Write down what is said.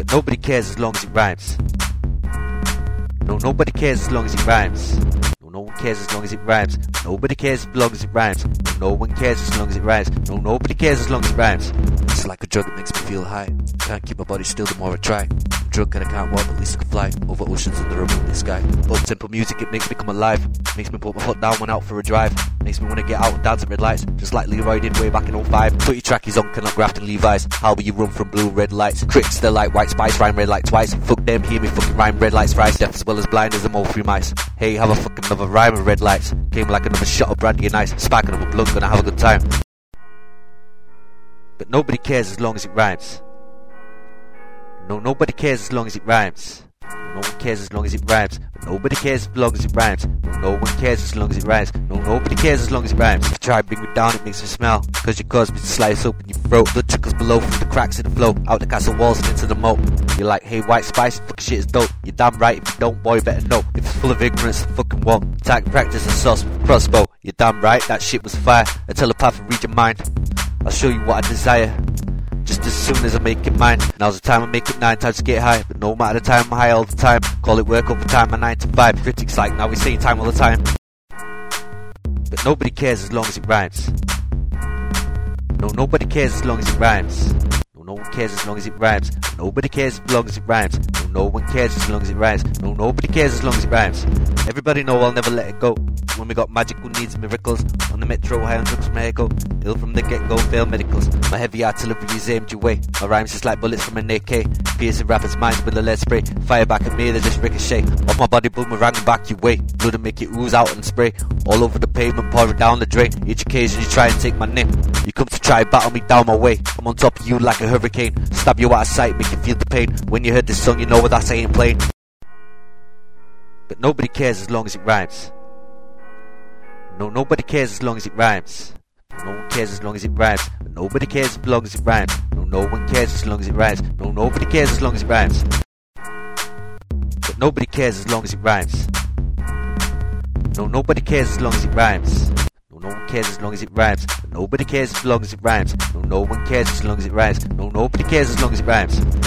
But nobody cares as long as it rhymes. No, nobody cares as long as it rhymes. No, no one cares as long as it rhymes. Nobody cares as long as it rhymes. No, no one cares as long as it rhymes. No, nobody cares as long as it rhymes. It's like a drug that makes me feel high. Can't keep my body still the more I try. Drunk and I can't walk, but at least I can fly over oceans under a moonlit sky. Up tempo music, it makes me come alive. Makes me put my foot down when out for a drive. Makes me wanna get out and dance at red lights, just like Leroy did way back in 05. Put your trackies on, cannot graft in Levi's. How will you run from blue red lights? Critics, they're like white spice, rhyme red light twice. Fuck them, hear me fucking rhyme red lights thrice. Deaf as well as blind as a mole three mice. Hey, have a fucking another rhyme of red lights. Came like another shot of brandy and ice. Spark another blunt, gonna have a good time. But nobody cares as long as it rhymes. No, nobody cares as long as it rhymes. No one cares as long as it rhymes. Nobody cares as long as it rhymes. No, one cares as long as it rhymes. No, nobody cares as long as it rhymes. If you try to bring me down, it makes me smell. Cause you cause me to slice open your throat. Blood trickles below from the cracks in the flow. Out the castle walls and into the moat. You're like, hey, white spice, fucking shit is dope. You're damn right, if you don't, boy, you better know. If it's full of ignorance, fucking won't. Target practice and sauce with crossbow. You're damn right, that shit was fire. A telepath will read your mind. I'll show you what I desire. As soon as I make it mine. Now's the time I make it nine times to get high. But no matter the time, I'm high all the time. Call it work overtime, my nine to five. Critics like, now we say time all the time. But nobody cares as long as it rhymes. No, nobody cares as long as it rhymes. No, no one cares as long as it rhymes. Nobody cares as long as it rhymes. No, no one cares as long as it rhymes. No, nobody cares as long as it rhymes. Everybody know I'll never let it go. When we got magic who needs miracles On the metro, high on drugs Echo Ill from the get-go, fail medicals. My heavy artillery is aimed your way. My rhymes just like bullets from an AK Piercing rappers' minds with a lead spray. Fire back at me, they just ricochet. Off my body, boomerang back your way. Blood and make it ooze out and spray. All over the pavement, pour it down the drain. Each occasion you try and take my name. You come to try battle me down my way. I'm on top of you like a hurricane. Stab you out of sight, make you feel the pain. When you heard this song, you know what that's ain't plain But nobody cares as long as it rhymes no, nobody cares as long as it rhymes. No one cares as long as it rhymes. Nobody cares as long as it rhymes. No, no one cares as long as it rhymes. No, nobody cares as long as it rhymes. But nobody cares as long as it rhymes. No, nobody cares as long as it rhymes. No, no one cares as long as it rhymes. Nobody cares as long as it rhymes. No, no one cares as long as it rhymes. No, nobody cares as long as it rhymes.